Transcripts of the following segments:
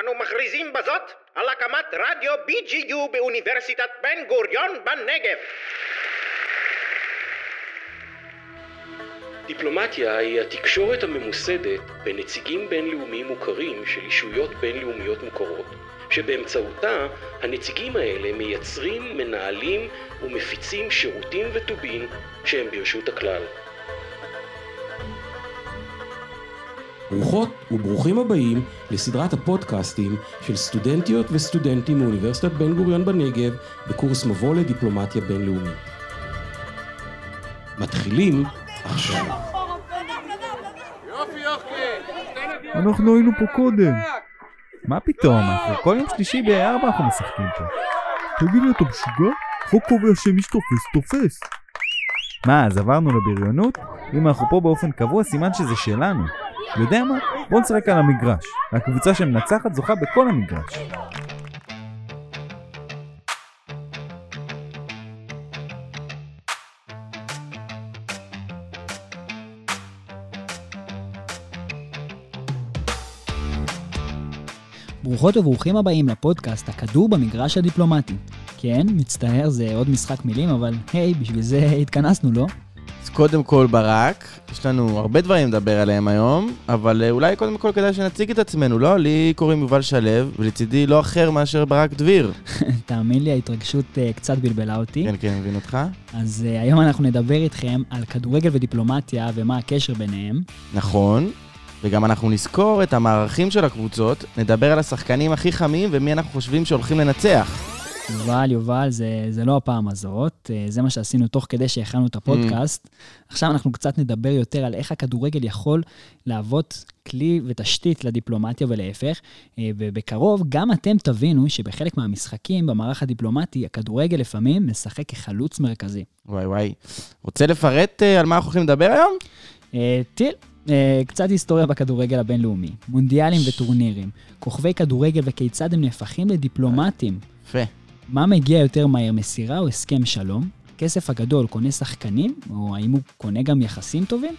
אנו מכריזים בזאת על הקמת רדיו BGU באוניברסיטת בן גוריון בנגב. דיפלומטיה היא התקשורת הממוסדת בין נציגים בינלאומיים מוכרים של ישויות בינלאומיות מוכרות, שבאמצעותה הנציגים האלה מייצרים, מנהלים ומפיצים שירותים וטובין שהם ברשות הכלל. ברוכות וברוכים הבאים לסדרת הפודקאסטים של סטודנטיות וסטודנטים מאוניברסיטת בן גוריון בנגב בקורס מבוא לדיפלומטיה בינלאומית. מתחילים עכשיו. אנחנו היינו פה קודם. מה פתאום, אנחנו כל יום שלישי ב-4 אנחנו משחקים פה. תגיד לי, אתה משוגע? חוק קובע שמי שתופס, תופס. מה, אז עברנו לבריונות? אם אנחנו פה באופן קבוע, סימן שזה שלנו. יודע מה? בוא נשחק על המגרש. הקבוצה שמנצחת זוכה בכל המגרש. ברוכות וברוכים הבאים לפודקאסט הכדור במגרש הדיפלומטי. כן, מצטער, זה עוד משחק מילים, אבל היי, בשביל זה התכנסנו, לא? קודם כל ברק, יש לנו הרבה דברים לדבר עליהם היום, אבל אה, אולי קודם כל כדאי שנציג את עצמנו, לא? לי קוראים יובל שלו, ולצידי לא אחר מאשר ברק דביר. תאמין לי, ההתרגשות uh, קצת בלבלה אותי. כן, כן, מבין אותך. אז uh, היום אנחנו נדבר איתכם על כדורגל ודיפלומטיה ומה הקשר ביניהם. נכון, וגם אנחנו נזכור את המערכים של הקבוצות, נדבר על השחקנים הכי חמים ומי אנחנו חושבים שהולכים לנצח. יובל, יובל, זה, זה לא הפעם הזאת, אה, זה מה שעשינו תוך כדי שהכנו את הפודקאסט. Mm. עכשיו אנחנו קצת נדבר יותר על איך הכדורגל יכול להוות כלי ותשתית לדיפלומטיה ולהפך, אה, ובקרוב גם אתם תבינו שבחלק מהמשחקים במערך הדיפלומטי, הכדורגל לפעמים משחק כחלוץ מרכזי. וואי וואי. רוצה לפרט uh, על מה אנחנו הולכים לדבר היום? טיל. קצת היסטוריה בכדורגל הבינלאומי, מונדיאלים וטורנירים, כוכבי כדורגל וכיצד הם נהפכים לדיפלומטים. יפה. מה מגיע יותר מהר, מסירה או הסכם שלום? הכסף הגדול קונה שחקנים, או האם הוא קונה גם יחסים טובים?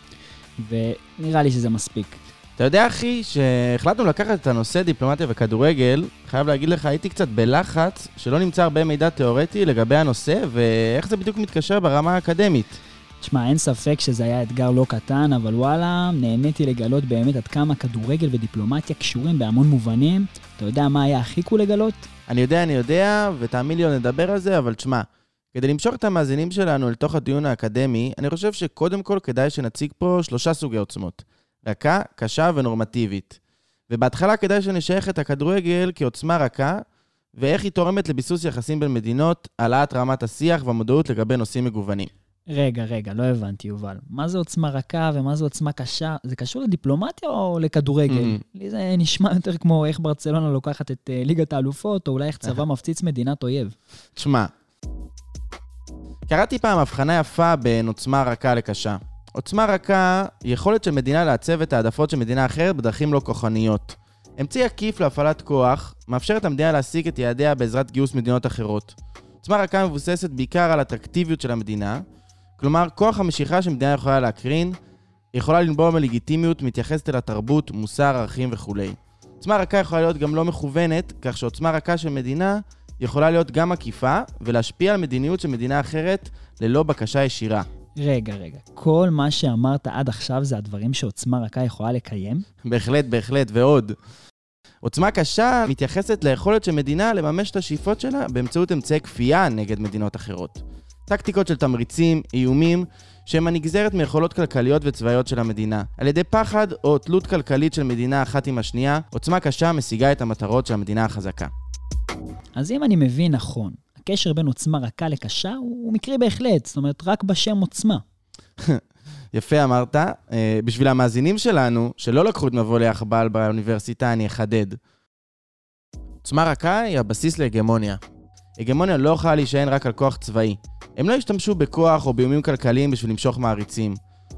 ונראה לי שזה מספיק. אתה יודע, אחי, שהחלטנו לקחת את הנושא דיפלומטיה וכדורגל, חייב להגיד לך, הייתי קצת בלחץ שלא נמצא הרבה מידע תיאורטי לגבי הנושא, ואיך זה בדיוק מתקשר ברמה האקדמית. תשמע, אין ספק שזה היה אתגר לא קטן, אבל וואלה, נהניתי לגלות באמת עד כמה כדורגל ודיפלומטיה קשורים בהמון מובנים. אתה יודע מה היה הכי קול לגלות? אני יודע, אני יודע, ותאמין לי, עוד נדבר על זה, אבל תשמע, כדי למשוך את המאזינים שלנו אל תוך הדיון האקדמי, אני חושב שקודם כל כדאי שנציג פה שלושה סוגי עוצמות. רכה, קשה ונורמטיבית. ובהתחלה כדאי שנשייך את הכדורגל כעוצמה רכה, ואיך היא תורמת לביסוס יחסים בין מדינות, העלאת רמת השיח והמודעות לגבי נושאים מגוונים. רגע, רגע, לא הבנתי, יובל. מה זה עוצמה רכה ומה זה עוצמה קשה? זה קשור לדיפלומטיה או לכדורגל? Mm-hmm. לי זה נשמע יותר כמו איך ברצלונה לוקחת את uh, ליגת האלופות, או אולי איך צבא מפציץ מדינת אויב. תשמע, קראתי פעם הבחנה יפה בין עוצמה רכה לקשה. עוצמה רכה יכולת של מדינה לעצב את העדפות של מדינה אחרת בדרכים לא כוחניות. אמצעי עקיף להפעלת כוח מאפשר את המדינה להשיג את יעדיה בעזרת גיוס מדינות אחרות. עוצמה רכה מבוססת בעיקר על אטרקטיביות של המדינה, כלומר, כוח המשיכה שמדינה יכולה להקרין, יכולה לנבוע מלגיטימיות מתייחסת אל התרבות, מוסר, ערכים וכולי. עוצמה רכה יכולה להיות גם לא מכוונת, כך שעוצמה רכה של מדינה יכולה להיות גם עקיפה, ולהשפיע על מדיניות של מדינה אחרת ללא בקשה ישירה. רגע, רגע. כל מה שאמרת עד עכשיו זה הדברים שעוצמה רכה יכולה לקיים? בהחלט, בהחלט, ועוד. עוצמה קשה מתייחסת ליכולת של מדינה לממש את השאיפות שלה באמצעות אמצעי כפייה נגד מדינות אחרות. טקטיקות של תמריצים, איומים, שהם הנגזרת מיכולות כלכליות וצבאיות של המדינה. על ידי פחד או תלות כלכלית של מדינה אחת עם השנייה, עוצמה קשה משיגה את המטרות של המדינה החזקה. אז אם אני מבין נכון, הקשר בין עוצמה רכה לקשה הוא מקרי בהחלט, זאת אומרת, רק בשם עוצמה. יפה אמרת. Uh, בשביל המאזינים שלנו, שלא לקחו את מבוא ליחבל באוניברסיטה, אני אחדד. עוצמה רכה היא הבסיס להגמוניה. הגמוניה לא יכולה להישען רק על כוח צבאי. הם לא השתמשו בכוח או באיומים כלכליים בשביל למשוך מעריצים.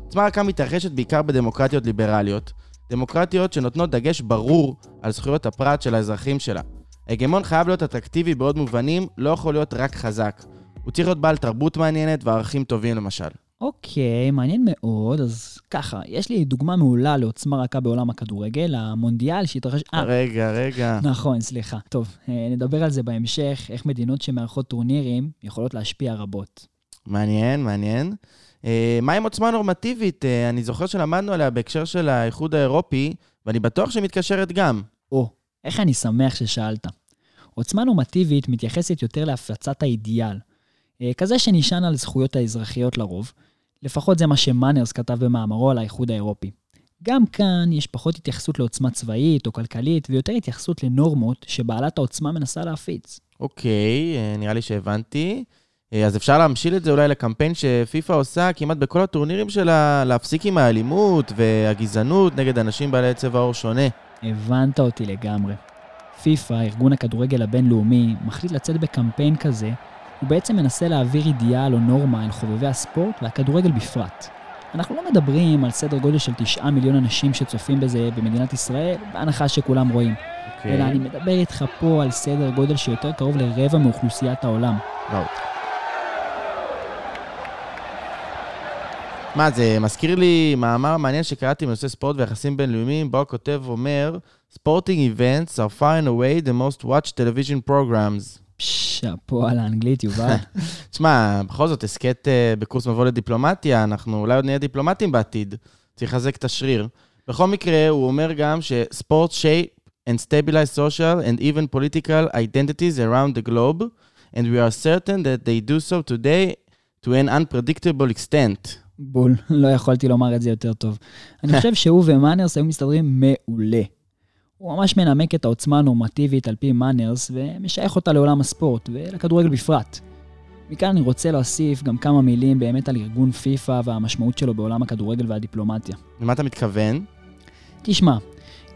עוצמה רכה מתרחשת בעיקר בדמוקרטיות ליברליות, דמוקרטיות שנותנות דגש ברור על זכויות הפרט של האזרחים שלה. ההגמון חייב להיות אטרקטיבי בעוד מובנים, לא יכול להיות רק חזק. הוא צריך להיות בעל תרבות מעניינת וערכים טובים למשל. אוקיי, מעניין מאוד. אז ככה, יש לי דוגמה מעולה לעוצמה רכה בעולם הכדורגל, המונדיאל שהתרחש... אה, רגע, רגע. נכון, סליחה. טוב, אה, נדבר על זה בהמשך, איך מדינות שמארחות טורנירים יכולות להשפיע רבות. מעניין, מעניין. אה, מה עם עוצמה נורמטיבית? אני זוכר שלמדנו עליה בהקשר של האיחוד האירופי, ואני בטוח שהיא מתקשרת גם. או, איך אני שמח ששאלת. עוצמה נורמטיבית מתייחסת יותר להפצת האידיאל, כזה שנשען על זכויות האזרחיות לרוב, לפחות זה מה שמאנרס כתב במאמרו על האיחוד האירופי. גם כאן יש פחות התייחסות לעוצמה צבאית או כלכלית, ויותר התייחסות לנורמות שבעלת העוצמה מנסה להפיץ. אוקיי, אה, נראה לי שהבנתי. אה, אז אפשר להמשיל את זה אולי לקמפיין שפיפ"א עושה כמעט בכל הטורנירים שלה, להפסיק עם האלימות והגזענות נגד אנשים בעלי צבע עור שונה. הבנת אותי לגמרי. פיפ"א, ארגון הכדורגל הבינלאומי, מחליט לצאת בקמפיין כזה, הוא בעצם מנסה להעביר אידיאל או נורמה אל חובבי הספורט והכדורגל בפרט. אנחנו לא מדברים על סדר גודל של תשעה מיליון אנשים שצופים בזה במדינת ישראל, בהנחה שכולם רואים. אוקיי. אלא אני מדבר איתך פה על סדר גודל שיותר קרוב לרבע מאוכלוסיית העולם. וואו. מה, זה מזכיר לי מאמר מעניין שקראתי בנושא ספורט ויחסים בינלאומיים, בו הכותב אומר, Sporting events are far and away the most watched television programs. שאפו על האנגלית, יובל. תשמע, בכל זאת, הסכת אה, בקורס מבוא לדיפלומטיה, אנחנו אולי עוד נהיה דיפלומטים בעתיד. צריך לחזק את השריר. בכל מקרה, הוא אומר גם שספורט shape and stabilize social and even political identities around the globe, and we are certain that they do so today to an unpredictable extent. בול, לא יכולתי לומר את זה יותר טוב. אני חושב שהוא ומאנרס היו מסתדרים מעולה. הוא ממש מנמק את העוצמה הנורמטיבית על פי מאנרס, ומשייך אותה לעולם הספורט, ולכדורגל בפרט. מכאן אני רוצה להוסיף גם כמה מילים באמת על ארגון פיפ"א והמשמעות שלו בעולם הכדורגל והדיפלומטיה. למה אתה מתכוון? תשמע,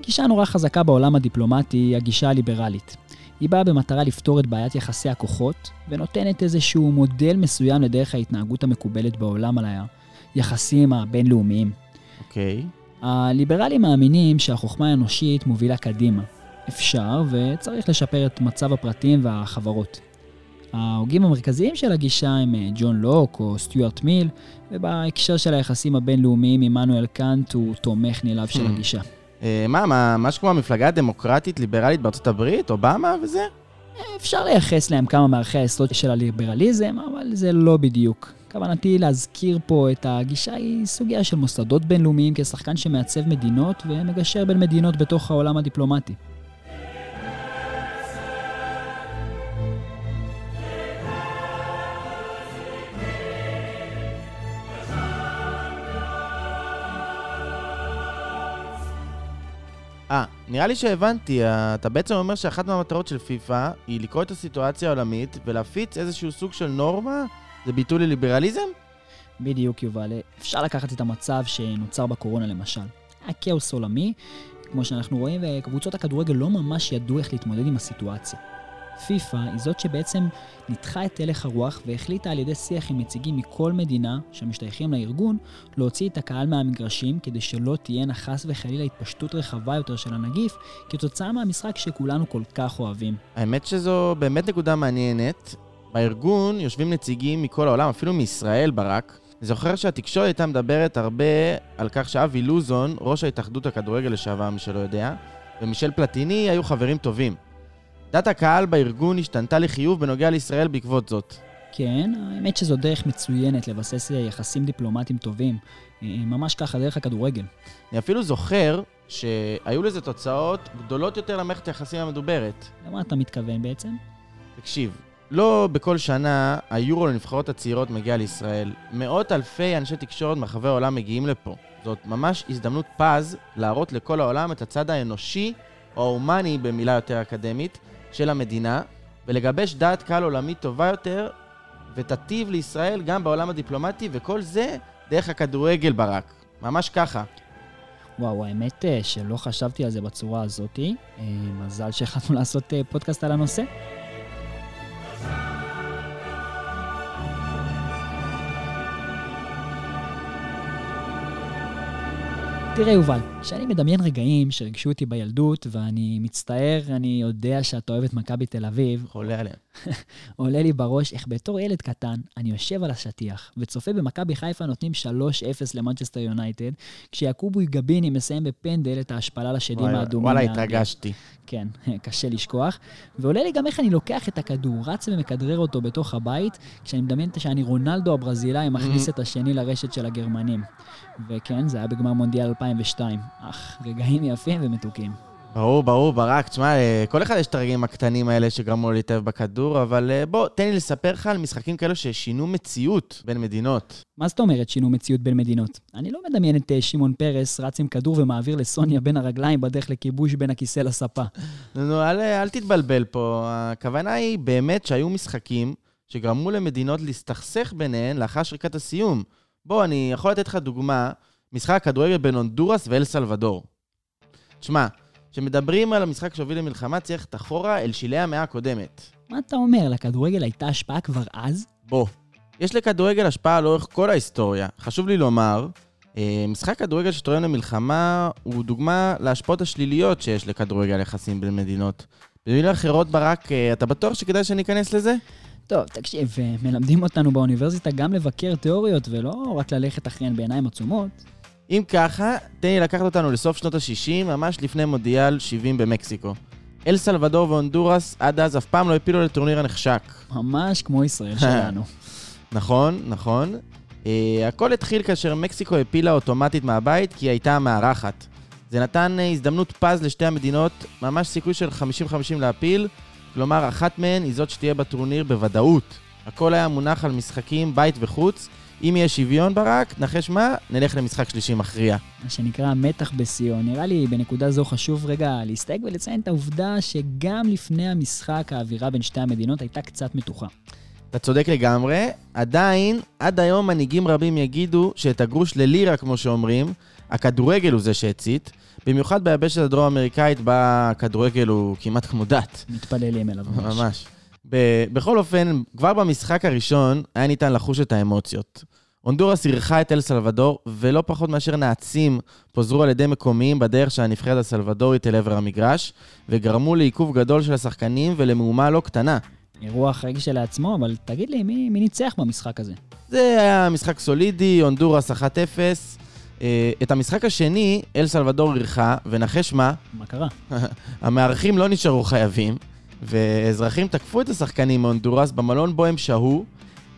גישה נורא חזקה בעולם הדיפלומטי היא הגישה הליברלית. היא באה במטרה לפתור את בעיית יחסי הכוחות, ונותנת איזשהו מודל מסוים לדרך ההתנהגות המקובלת בעולם על היחסים הבינלאומיים. אוקיי. הליברלים מאמינים שהחוכמה האנושית מובילה קדימה. אפשר וצריך לשפר את מצב הפרטים והחברות. ההוגים המרכזיים של הגישה הם אה, ג'ון לוק או סטיוארט מיל, ובהקשר של היחסים הבינלאומיים עמנואל קאנט הוא תומך נלהב של Hmm. הגישה. אה, מה, מה, משהו כמו המפלגה הדמוקרטית ליברלית בארצות הברית? אובמה וזה? אפשר לייחס להם כמה מערכי היסוד של הליברליזם, אבל זה לא בדיוק. כוונתי להזכיר פה את הגישה היא סוגיה של מוסדות בינלאומיים כשחקן שמעצב מדינות ומגשר בין מדינות בתוך העולם הדיפלומטי. אה, נראה לי שהבנתי. אתה בעצם אומר שאחת מהמטרות של פיפ"א היא לקרוא את הסיטואציה העולמית ולהפיץ איזשהו סוג של נורמה? זה ביטוי לליברליזם? בדיוק, יובל. אפשר לקחת את המצב שנוצר בקורונה למשל. היה כאוס עולמי, כמו שאנחנו רואים, וקבוצות הכדורגל לא ממש ידעו איך להתמודד עם הסיטואציה. פיפ"א היא זאת שבעצם ניתחה את הלך הרוח והחליטה על ידי שיח עם נציגים מכל מדינה שמשתייכים לארגון להוציא את הקהל מהמגרשים כדי שלא תהיינה חס וחלילה התפשטות רחבה יותר של הנגיף כתוצאה מהמשחק שכולנו כל כך אוהבים. האמת שזו באמת נקודה מעניינת. בארגון יושבים נציגים מכל העולם, אפילו מישראל, ברק. אני זוכר שהתקשורת הייתה מדברת הרבה על כך שאבי לוזון, ראש ההתאחדות הכדורגל לשעבר, מי שלא יודע, ומישל פלטיני היו חברים טובים. דת הקהל בארגון השתנתה לחיוב בנוגע לישראל בעקבות זאת. כן, האמת שזו דרך מצוינת לבסס יחסים דיפלומטיים טובים. אה, ממש ככה, דרך הכדורגל. אני אפילו זוכר שהיו לזה תוצאות גדולות יותר למערכת היחסים המדוברת. למה אתה מתכוון בעצם? תקשיב, לא בכל שנה היורו לנבחרות הצעירות מגיע לישראל. מאות אלפי אנשי תקשורת מרחבי העולם מגיעים לפה. זאת ממש הזדמנות פז להראות לכל העולם את הצד האנושי, או ההומני במילה יותר אקדמית, של המדינה, ולגבש דעת קהל עולמית טובה יותר, ותטיב לישראל גם בעולם הדיפלומטי, וכל זה דרך הכדורגל ברק. ממש ככה. וואו, האמת אה, שלא חשבתי על זה בצורה הזאתי. אה, מזל שהחלטנו לעשות אה, פודקאסט על הנושא. תראה, יובל, כשאני מדמיין רגעים שריגשו אותי בילדות, ואני מצטער, אני יודע שאתה אוהב את מכבי תל אביב, חולה עליהם. עולה לי בראש איך בתור ילד קטן, אני יושב על השטיח וצופה במכבי חיפה נותנים 3-0 למנצ'סטר יונייטד, כשיעקובוי גביני מסיים בפנדל את ההשפלה לשדים האדומים. וואלה. התרגשתי. כן, קשה לשכוח. ועולה לי גם איך אני לוקח את הכדור, רץ ומכדרר אותו בתוך הבית, כשאני מדמיין שאני רונלדו הברזילאי מכניס את השני לרשת של הגרמנים. וכן, זה היה בגמר מונדיאל 2002. אך, רגעים יפים ומתוקים. ברור, ברור, ברק. תשמע, לכל אחד יש את הרגעים הקטנים האלה שגרמו לו להתאהב בכדור, אבל אה, בוא, תן לי לספר לך על משחקים כאלו ששינו מציאות בין מדינות. מה זאת אומרת שינו מציאות בין מדינות? אני לא מדמיין את אה, שמעון פרס רץ עם כדור ומעביר לסוניה בין הרגליים בדרך לכיבוש בין הכיסא לספה. נו, נו, אל, אל תתבלבל פה. הכוונה היא באמת שהיו משחקים שגרמו למדינות להסתכסך ביניהן לאחר שריקת הסיום. בוא, אני יכול לתת לך דוגמה, משחק הכדורגל בין הונדורס ואל סלבדור. תשמע, כשמדברים על המשחק שהוביל למלחמה, צריך ללכת אחורה אל שלהי המאה הקודמת. מה אתה אומר, לכדורגל הייתה השפעה כבר אז? בוא, יש לכדורגל השפעה לאורך כל ההיסטוריה. חשוב לי לומר, אה, משחק כדורגל שתורם למלחמה הוא דוגמה להשפעות השליליות שיש לכדורגל יחסים בין מדינות. במילים אחרות, ברק, אה, אתה בטוח שכדאי שאני אכנס לזה? טוב, תקשיב, אה, מלמדים אותנו באוניברסיטה גם לבקר תיאוריות ולא רק ללכת אחריהן בעיניים עצומות. אם ככה, תן לי לקחת אותנו לסוף שנות ה-60, ממש לפני מונדיאל 70 במקסיקו. אל סלבדור והונדורס עד אז אף פעם לא הפילו לטורניר הנחשק. ממש כמו ישראל שלנו. נכון, נכון. Uh, הכל התחיל כאשר מקסיקו הפילה אוטומטית מהבית כי היא הייתה המארחת. זה נתן uh, הזדמנות פז לשתי המדינות, ממש סיכוי של 50-50 להפיל, כלומר אחת מהן היא זאת שתהיה בטורניר בוודאות. הכל היה מונח על משחקים בית וחוץ. אם יהיה שוויון ברק, נחש מה? נלך למשחק שלישי מכריע. מה שנקרא מתח בשיאו. נראה לי בנקודה זו חשוב רגע להסתייג ולציין את העובדה שגם לפני המשחק האווירה בין שתי המדינות הייתה קצת מתוחה. אתה צודק לגמרי, עדיין, עד היום מנהיגים רבים יגידו שאת הגרוש ללירה, כמו שאומרים, הכדורגל הוא זה שהצית, במיוחד ביבשת הדרום-אמריקאית, בה הכדורגל הוא כמעט כמו דת. מתפללים אליו ממש. ממש. ב- בכל אופן, כבר במשחק הראשון היה ניתן לחוש את האמוציות. הונדורס אירחה את אל סלבדור, ולא פחות מאשר נעצים פוזרו על ידי מקומיים בדרך של הנבחרת הסלבדורית אל עבר המגרש, וגרמו לעיכוב גדול של השחקנים ולמהומה לא קטנה. אירוע חריג שלעצמו, אבל תגיד לי, מי, מי ניצח במשחק הזה? זה היה משחק סולידי, הונדורס 1-0. אה, את המשחק השני, אל סלבדור אירחה, ונחש מה? מה קרה? המארחים לא נשארו חייבים, ואזרחים תקפו את השחקנים מהונדורס במלון בו הם שהו,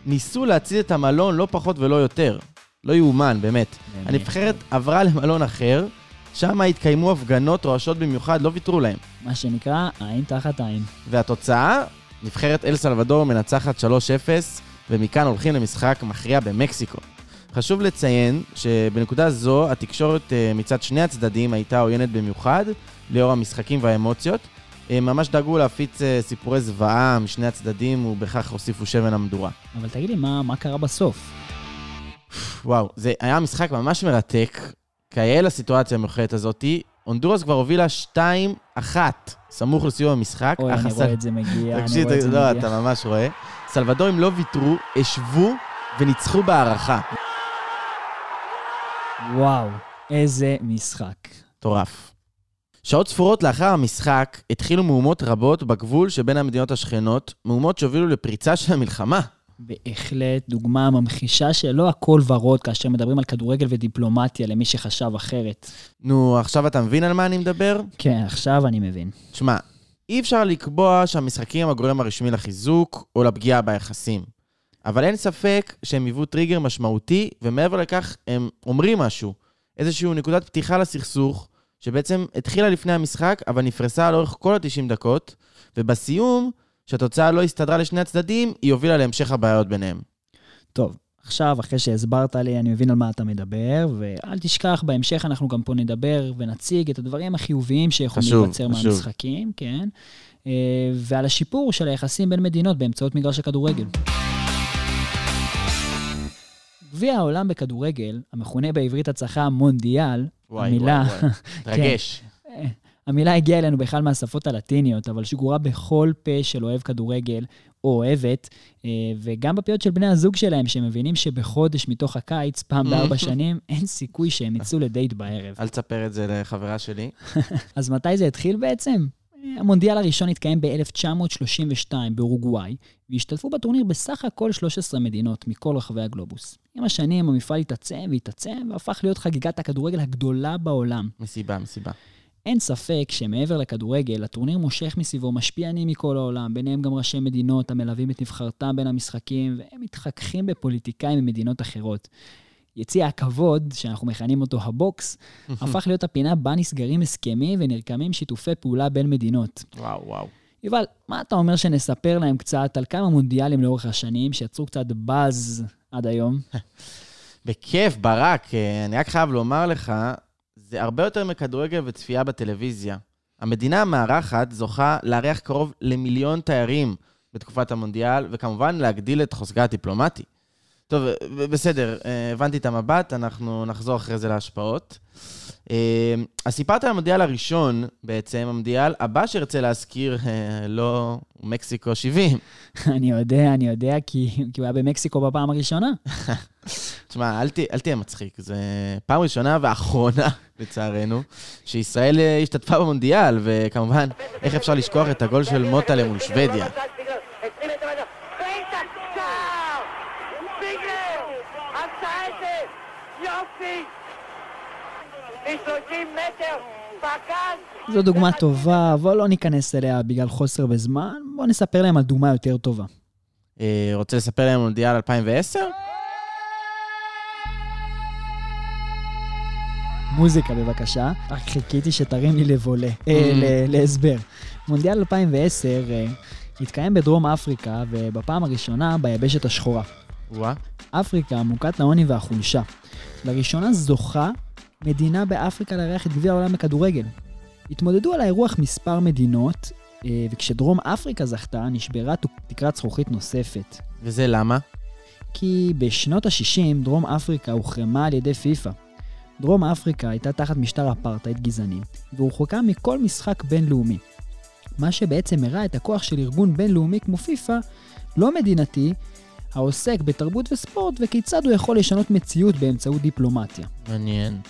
ניסו להצית את המלון לא פחות ולא יותר. לא יאומן, באמת. באמת. הנבחרת עברה למלון אחר, שם התקיימו הפגנות רועשות במיוחד, לא ויתרו להם. מה שנקרא, עין תחת עין. והתוצאה, נבחרת אל סלבדור מנצחת 3-0, ומכאן הולכים למשחק מכריע במקסיקו. חשוב לציין שבנקודה זו התקשורת אה, מצד שני הצדדים הייתה עוינת במיוחד, לאור המשחקים והאמוציות. הם ממש דאגו להפיץ אה, סיפורי זוועה משני הצדדים, ובכך הוסיפו שמן למדורה. אבל תגיד לי, מה, מה קרה בסוף? וואו, זה היה משחק ממש מרתק. כיאה לסיטואציה המיוחדת הזאתי, הונדורס כבר הובילה 2-1, סמוך לסיום המשחק. אוי, אני הסל- רואה את זה מגיע, אני רואה את זה לא, מגיע. אתה ממש רואה. סלבדורים לא ויתרו, השוו וניצחו בהערכה. וואו, איזה משחק. מטורף. שעות ספורות לאחר המשחק התחילו מהומות רבות בגבול שבין המדינות השכנות, מהומות שהובילו לפריצה של המלחמה. בהחלט דוגמה ממחישה שלא הכל ורוד כאשר מדברים על כדורגל ודיפלומטיה למי שחשב אחרת. נו, עכשיו אתה מבין על מה אני מדבר? כן, עכשיו אני מבין. תשמע, אי אפשר לקבוע שהמשחקים הם הגורם הרשמי לחיזוק או לפגיעה ביחסים. אבל אין ספק שהם היוו טריגר משמעותי, ומעבר לכך הם אומרים משהו. איזושהי נקודת פתיחה לסכסוך, שבעצם התחילה לפני המשחק, אבל נפרסה לאורך כל ה-90 דקות, ובסיום, שהתוצאה לא הסתדרה לשני הצדדים, היא הובילה להמשך הבעיות ביניהם. טוב, עכשיו, אחרי שהסברת לי, אני מבין על מה אתה מדבר, ואל תשכח, בהמשך אנחנו גם פה נדבר ונציג את הדברים החיוביים שיכולים להיווצר. מהמשחקים, כן? אה, ועל השיפור של היחסים בין מדינות באמצעות מגרש הכדורגל. גביע העולם בכדורגל, המכונה בעברית הצלחה מונדיאל, המילה, תרגש. המילה הגיעה אלינו בכלל מהשפות הלטיניות, אבל שגורה בכל פה של אוהב כדורגל או אוהבת, אה, וגם בפיות של בני הזוג שלהם, שמבינים שבחודש מתוך הקיץ, פעם בארבע שנים, אין סיכוי שהם יצאו לדייט בערב. אל תספר את זה לחברה שלי. אז מתי זה התחיל בעצם? המונדיאל הראשון התקיים ב-1932 באורוגוואי, והשתתפו בטורניר בסך הכל 13 מדינות מכל רחבי הגלובוס. עם השנים המפעל התעצם והתעצם והפך להיות חגיגת הכדורגל הגדולה בעולם. מסיבה, מסיבה. אין ספק שמעבר לכדורגל, הטורניר מושך מסביבו משפיענים מכל העולם, ביניהם גם ראשי מדינות המלווים את נבחרתם בין המשחקים, והם מתחככים בפוליטיקאים ממדינות אחרות. יציע הכבוד, שאנחנו מכנים אותו הבוקס, הפך להיות הפינה בה נסגרים הסכמים ונרקמים שיתופי פעולה בין מדינות. וואו, וואו. יובל, מה אתה אומר שנספר להם קצת על כמה מונדיאלים לאורך השנים, שיצרו קצת באז עד היום? בכיף, ברק. אה, אני רק חייב לומר לך, זה הרבה יותר מכדורגל וצפייה בטלוויזיה. המדינה המארחת זוכה לארח קרוב למיליון תיירים בתקופת המונדיאל, וכמובן להגדיל את חוזקה הדיפלומטי. טוב, בסדר, אה, הבנתי את המבט, אנחנו נחזור אחרי זה להשפעות. אה, אז סיפרת על המונדיאל הראשון, בעצם, המונדיאל הבא שארצה להזכיר, אה, לא מקסיקו 70. אני יודע, אני יודע, כי, כי הוא היה במקסיקו בפעם הראשונה. תשמע, אל, ת, אל תהיה מצחיק, זה פעם ראשונה ואחרונה, לצערנו, שישראל אה, השתתפה במונדיאל, וכמובן, איך אפשר לשכוח את הגול של מוטה למול שוודיה. זו דוגמה טובה, אבל לא ניכנס אליה בגלל חוסר בזמן. בואו נספר להם על דוגמה יותר טובה. אה, רוצה לספר להם על מונדיאל 2010? מוזיקה בבקשה, רק חיכיתי שתרים לי לבולה, אה, ל- להסבר. מונדיאל 2010 אה, התקיים בדרום אפריקה, ובפעם הראשונה ביבשת השחורה. וואה. אפריקה מוכת לעוני והחולשה. לראשונה זוכה מדינה באפריקה לארח את גביע העולם בכדורגל. התמודדו על האירוח מספר מדינות, אה, וכשדרום אפריקה זכתה, נשברה תקרת זכוכית נוספת. וזה למה? כי בשנות ה-60 דרום אפריקה הוחרמה על ידי פיפ"א. דרום אפריקה הייתה תחת משטר אפרטהייד גזעני, והורחקה מכל משחק בינלאומי. מה שבעצם הראה את הכוח של ארגון בינלאומי כמו פיפ"א, לא מדינתי, העוסק בתרבות וספורט, וכיצד הוא יכול לשנות מציאות באמצעות דיפלומטיה. מעניין.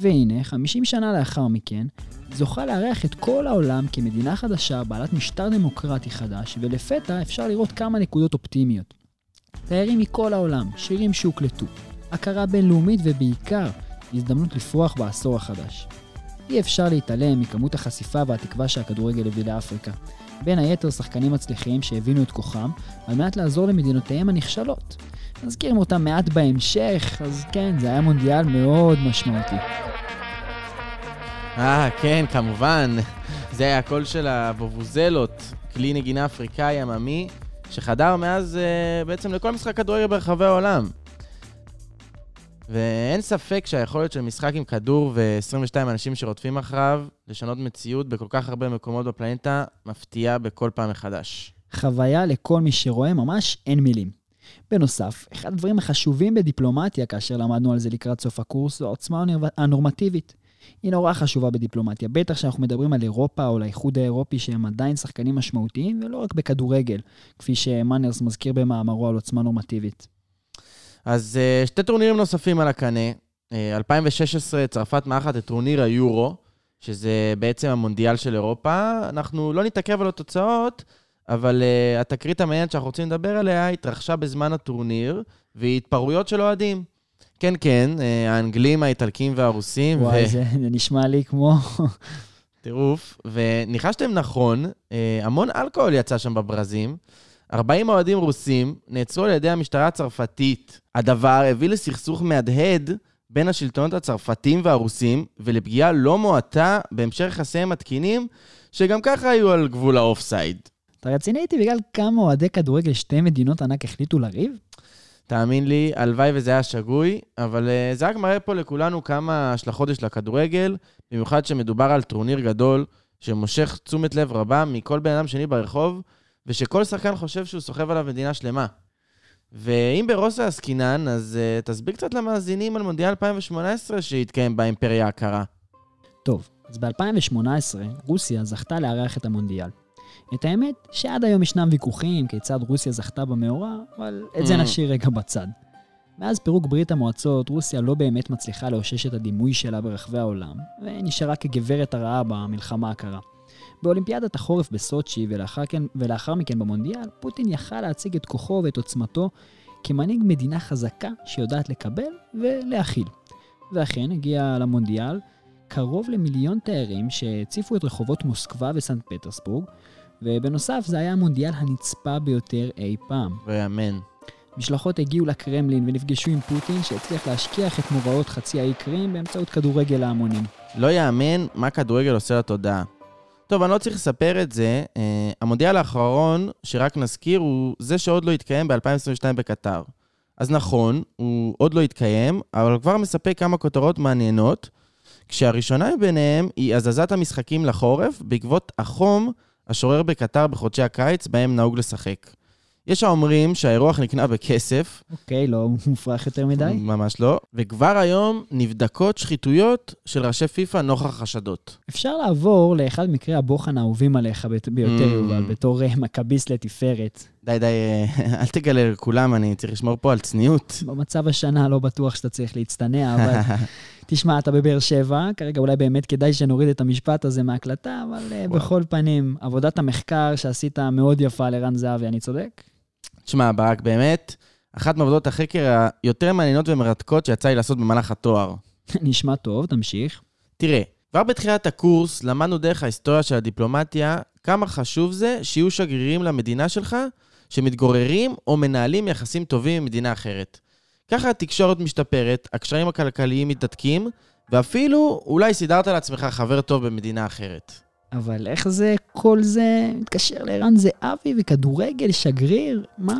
והנה, 50 שנה לאחר מכן, זוכה לארח את כל העולם כמדינה חדשה, בעלת משטר דמוקרטי חדש, ולפתע אפשר לראות כמה נקודות אופטימיות. תיירים מכל העולם, שירים שהוקלטו, הכרה בינלאומית ובעיקר, הזדמנות לפרוח בעשור החדש. אי אפשר להתעלם מכמות החשיפה והתקווה שהכדורגל הביא לאפריקה. בין היתר שחקנים מצליחים שהבינו את כוחם על מנת לעזור למדינותיהם הנכשלות. נזכיר אותם מעט בהמשך, אז כן, זה היה מונדיאל מאוד משמעותי. אה, כן, כמובן. זה היה הקול של הבובוזלות, כלי נגינה אפריקאי עממי, שחדר מאז אה, בעצם לכל משחק כדורגל ברחבי העולם. ואין ספק שהיכולת של משחק עם כדור ו-22 אנשים שרודפים אחריו לשנות מציאות בכל כך הרבה מקומות בפלנטה מפתיעה בכל פעם מחדש. חוויה לכל מי שרואה, ממש אין מילים. בנוסף, אחד הדברים החשובים בדיפלומטיה, כאשר למדנו על זה לקראת סוף הקורס, זו העוצמה הנורמטיבית. היא נורא חשובה בדיפלומטיה, בטח כשאנחנו מדברים על אירופה או לאיחוד האירופי שהם עדיין שחקנים משמעותיים, ולא רק בכדורגל, כפי שמאנרס מזכיר במאמרו על עוצמה נורמטיבית. אז אה, שתי טורנירים נוספים על הקנה. אה, 2016, צרפת מארחת את טורניר היורו, שזה בעצם המונדיאל של אירופה. אנחנו לא נתעכב על התוצאות, אבל uh, התקרית המעניינת שאנחנו רוצים לדבר עליה התרחשה בזמן הטורניר, והיא התפרעויות של אוהדים. כן, כן, uh, האנגלים, האיטלקים והרוסים. וואי, זה, זה נשמע לי כמו... טירוף. וניחשתם נכון, אה, המון אלכוהול יצא שם בברזים. 40 אוהדים רוסים נעצרו על ידי המשטרה הצרפתית. הדבר הביא לסכסוך מהדהד בין השלטונות הצרפתים והרוסים, ולפגיעה לא מועטה בהמשך יחסיהם התקינים, שגם ככה היו על גבול האופסייד. אתה רציני איתי בגלל כמה אוהדי כדורגל שתי מדינות ענק החליטו לריב? תאמין לי, הלוואי וזה היה שגוי, אבל uh, זה רק מראה פה לכולנו כמה השלכות יש לכדורגל, במיוחד שמדובר על טורניר גדול, שמושך תשומת לב רבה מכל בן אדם שני ברחוב, ושכל שחקן חושב שהוא סוחב עליו מדינה שלמה. ואם ברוסיה עסקינן, אז uh, תסביר קצת למאזינים על מונדיאל 2018 שהתקיים באימפריה הקרה. טוב, אז ב-2018 רוסיה זכתה לארח את המונדיאל. את האמת שעד היום ישנם ויכוחים כיצד רוסיה זכתה במאורע, אבל את זה Mm. נשאיר רגע בצד. מאז פירוק ברית המועצות, רוסיה לא באמת מצליחה לאושש את הדימוי שלה ברחבי העולם, ונשארה כגברת הרעה במלחמה הקרה. באולימפיאדת החורף בסוצ'י ולאחר, כן, ולאחר מכן במונדיאל, פוטין יכל להציג את כוחו ואת עוצמתו כמנהיג מדינה חזקה שיודעת לקבל ולהכיל. ואכן, הגיע למונדיאל קרוב למיליון תיירים שהציפו את רחובות מוסקבה וסנט פטרסבורג, ובנוסף זה היה המונדיאל הנצפה ביותר אי פעם. ואמן. משלחות הגיעו לקרמלין ונפגשו עם פוטין, שהצליח להשכיח את מוראות חצי האי קרים באמצעות כדורגל להמונים. לא יאמן מה כדורגל עושה לתודעה. טוב, אני לא צריך לספר את זה. Uh, המונדיאל האחרון, שרק נזכיר, הוא זה שעוד לא התקיים ב-2022 בקטר. אז נכון, הוא עוד לא התקיים, אבל כבר מספק כמה כותרות מעניינות, כשהראשונה מביניהם היא הזזת המשחקים לחורף בעקבות החום השורר בקטר בחודשי הקיץ, בהם נהוג לשחק. יש האומרים שהאירוח נקנה בכסף. אוקיי, לא מופרך יותר מדי. ממש לא. וכבר היום נבדקות שחיתויות של ראשי פיפ"א נוכח חשדות. אפשר לעבור לאחד מקרי הבוחן האהובים עליך ביותר, Mm. יובל, בתור אה, מכביסט לתפארת. די, די, אה, אל תגלה לכולם, אני צריך לשמור פה על צניעות. במצב השנה לא בטוח שאתה צריך להצטנע, אבל תשמע, אתה בבאר שבע, כרגע אולי באמת כדאי שנוריד את המשפט הזה מההקלטה, אבל אה, וואו. בכל פנים, עבודת המחקר שעשית מאוד יפה לרן זהבי, אני צודק? תשמע, ברק, באמת, אחת מעבודות החקר היותר מעניינות ומרתקות שיצא לי לעשות במהלך התואר. נשמע טוב, תמשיך. תראה, כבר בתחילת הקורס למדנו דרך ההיסטוריה של הדיפלומטיה כמה חשוב זה שיהיו שגרירים למדינה שלך שמתגוררים או מנהלים יחסים טובים עם מדינה אחרת. ככה התקשורת משתפרת, הקשרים הכלכליים מתהדקים, ואפילו אולי סידרת לעצמך חבר טוב במדינה אחרת. אבל איך זה, כל זה מתקשר לערן זהבי וכדורגל, שגריר? מה?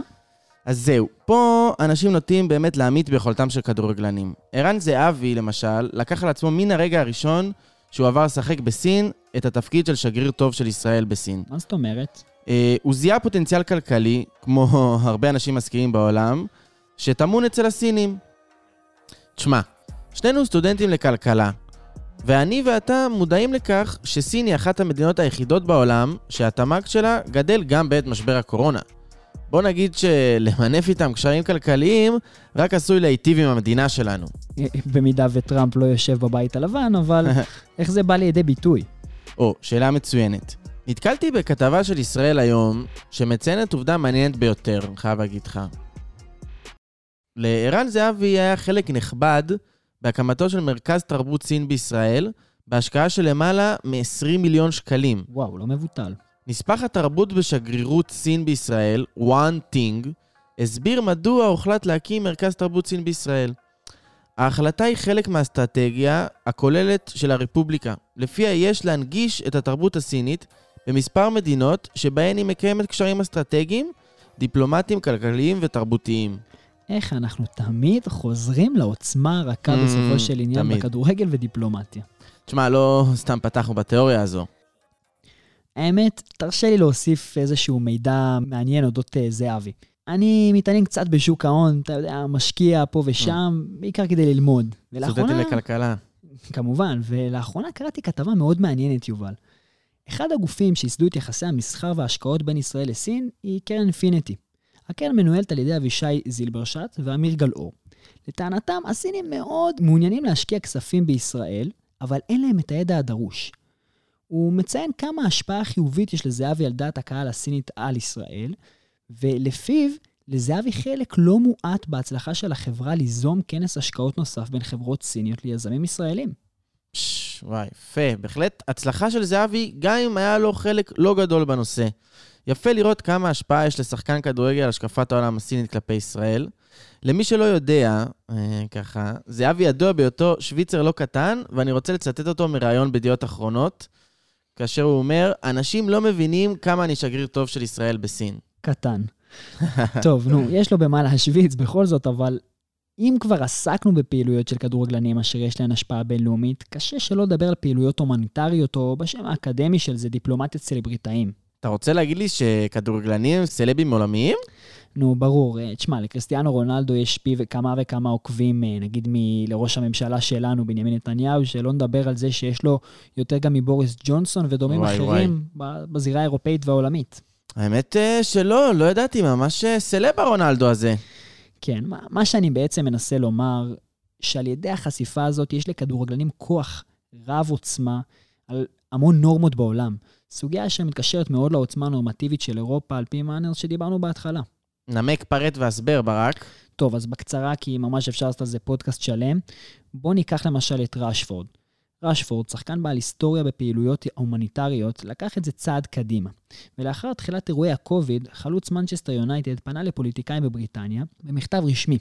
אז זהו, פה אנשים נוטים באמת להמעיט ביכולתם של כדורגלנים. ערן זהבי, למשל, לקח על עצמו מן הרגע הראשון שהוא עבר לשחק בסין את התפקיד של שגריר טוב של ישראל בסין. מה זאת אומרת? אה, הוא זיהה פוטנציאל כלכלי, כמו הרבה אנשים משכילים בעולם, שטמון אצל הסינים. תשמע, שנינו סטודנטים לכלכלה, ואני ואתה מודעים לכך שסין היא אחת המדינות היחידות בעולם שהתמ"ג שלה גדל גם בעת משבר הקורונה. בוא נגיד שלמנף איתם קשרים כלכליים רק עשוי להיטיב עם המדינה שלנו. במידה וטראמפ לא יושב בבית הלבן, אבל איך זה בא לידי ביטוי? או, שאלה מצוינת. נתקלתי בכתבה של ישראל היום, שמציינת עובדה מעניינת ביותר, חייב להגיד לך. לערן זהבי היה חלק נכבד בהקמתו של מרכז תרבות סין בישראל, בהשקעה של למעלה מ-20 מיליון שקלים. וואו, לא מבוטל. נספח התרבות בשגרירות סין בישראל, One Thing, הסביר מדוע הוחלט להקים מרכז תרבות סין בישראל. ההחלטה היא חלק מהאסטרטגיה הכוללת של הרפובליקה, לפיה יש להנגיש את התרבות הסינית במספר מדינות שבהן היא מקיימת קשרים אסטרטגיים, דיפלומטיים, כלכליים ותרבותיים. איך אנחנו תמיד חוזרים לעוצמה הרכה Mm, בסופו של עניין תמיד. בכדורגל ודיפלומטיה. תשמע, לא סתם פתחנו בתיאוריה הזו. האמת, תרשה לי להוסיף איזשהו מידע מעניין אודות אה, זהבי. אני מתעניין קצת בשוק ההון, אתה יודע, משקיע פה ושם, בעיקר כדי ללמוד. סטודנטים ולאחרונה, לכלכלה. כמובן, ולאחרונה קראתי כתבה מאוד מעניינת, יובל. אחד הגופים שייסדו את יחסי המסחר וההשקעות בין ישראל לסין היא קרן אינפיניטי. הקרן מנוהלת על ידי אבישי זילברשט ואמיר גלאור. לטענתם, הסינים מאוד מעוניינים להשקיע כספים בישראל, אבל אין להם את הידע הדרוש. הוא מציין כמה השפעה חיובית יש לזהבי על דעת הקהל הסינית על ישראל, ולפיו לזהבי חלק לא מועט בהצלחה של החברה ליזום כנס השקעות נוסף בין חברות סיניות ליזמים ישראלים. וואי, יפה. בהחלט הצלחה של זהבי, גם אם היה לו חלק לא גדול בנושא. יפה לראות כמה השפעה יש לשחקן כדורגל על השקפת העולם הסינית כלפי ישראל. למי שלא יודע, אה, ככה, זהבי ידוע בהיותו שוויצר לא קטן, ואני רוצה לצטט אותו מראיון בידיעות אחרונות, כאשר הוא אומר, אנשים לא מבינים כמה אני שגריר טוב של ישראל בסין. קטן. טוב, נו, יש לו במה להשוויץ בכל זאת, אבל אם כבר עסקנו בפעילויות של כדורגלנים אשר יש להן השפעה בינלאומית, קשה שלא לדבר על פעילויות הומניטריות, או בשם האקדמי של זה, דיפלומטיית סלבריטאים. אתה רוצה להגיד לי שכדורגלנים הם סלבים עולמיים? נו, ברור. אה, תשמע, לקריסטיאנו רונלדו יש פי וכמה וכמה עוקבים, אה, נגיד לראש הממשלה שלנו, בנימין נתניהו, שלא נדבר על זה שיש לו יותר גם מבוריס ג'ונסון ודומים וואי, אחרים ב- בזירה האירופאית והעולמית. האמת אה, שלא, לא ידעתי, ממש סלב הרונלדו הזה. כן, מה, מה שאני בעצם מנסה לומר, שעל ידי החשיפה הזאת יש לכדורגלנים כוח רב עוצמה על המון נורמות בעולם. סוגיה שמתקשרת מאוד לעוצמה הנורמטיבית של אירופה, על פי מאנרס שדיברנו בהתחלה. נמק, פרט והסבר, ברק. טוב, אז בקצרה, כי ממש אפשר לעשות על זה פודקאסט שלם. בואו ניקח למשל את ראשפורד. ראשפורד, שחקן בעל היסטוריה בפעילויות ההומניטריות, לקח את זה צעד קדימה. ולאחר תחילת אירועי הקוביד, חלוץ מנצ'סטר יונייטד פנה לפוליטיקאים בבריטניה במכתב רשמי,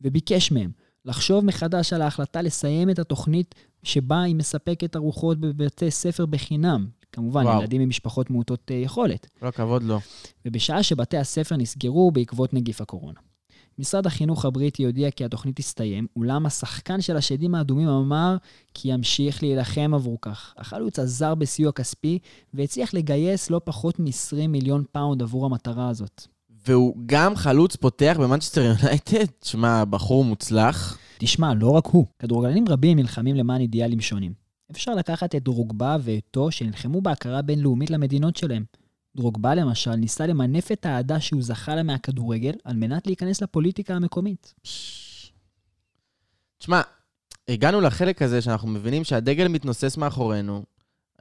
וביקש מהם לחשוב מחדש על ההחלטה לסיים את התוכנית שבה היא מספקת ארוחות בבתי ספר בחינם. כמובן, וואו. ילדים ממשפחות מעוטות אה, יכולת. כל הכבוד לו. ובשעה שבתי הספר נסגרו בעקבות נגיף הקורונה. משרד החינוך הבריטי הודיע כי התוכנית תסתיים, אולם השחקן של השדים האדומים אמר כי ימשיך להילחם עבור כך. החלוץ עזר בסיוע כספי והצליח לגייס לא פחות מ-20 מיליון פאונד עבור המטרה הזאת. והוא גם חלוץ פותח במנצ'סטר יונייטד? שמע, בחור מוצלח. תשמע, לא רק הוא, כדורגלנים רבים נלחמים למען אידיאלים שונים. אפשר לקחת את דרוגבה ואתו שנלחמו בהכרה בינלאומית למדינות שלהם. דרוגבה למשל ניסה למנף את האהדה שהוא זכה לה מהכדורגל על מנת להיכנס לפוליטיקה המקומית. תשמע, הגענו לחלק הזה שאנחנו מבינים שהדגל מתנוסס מאחורינו,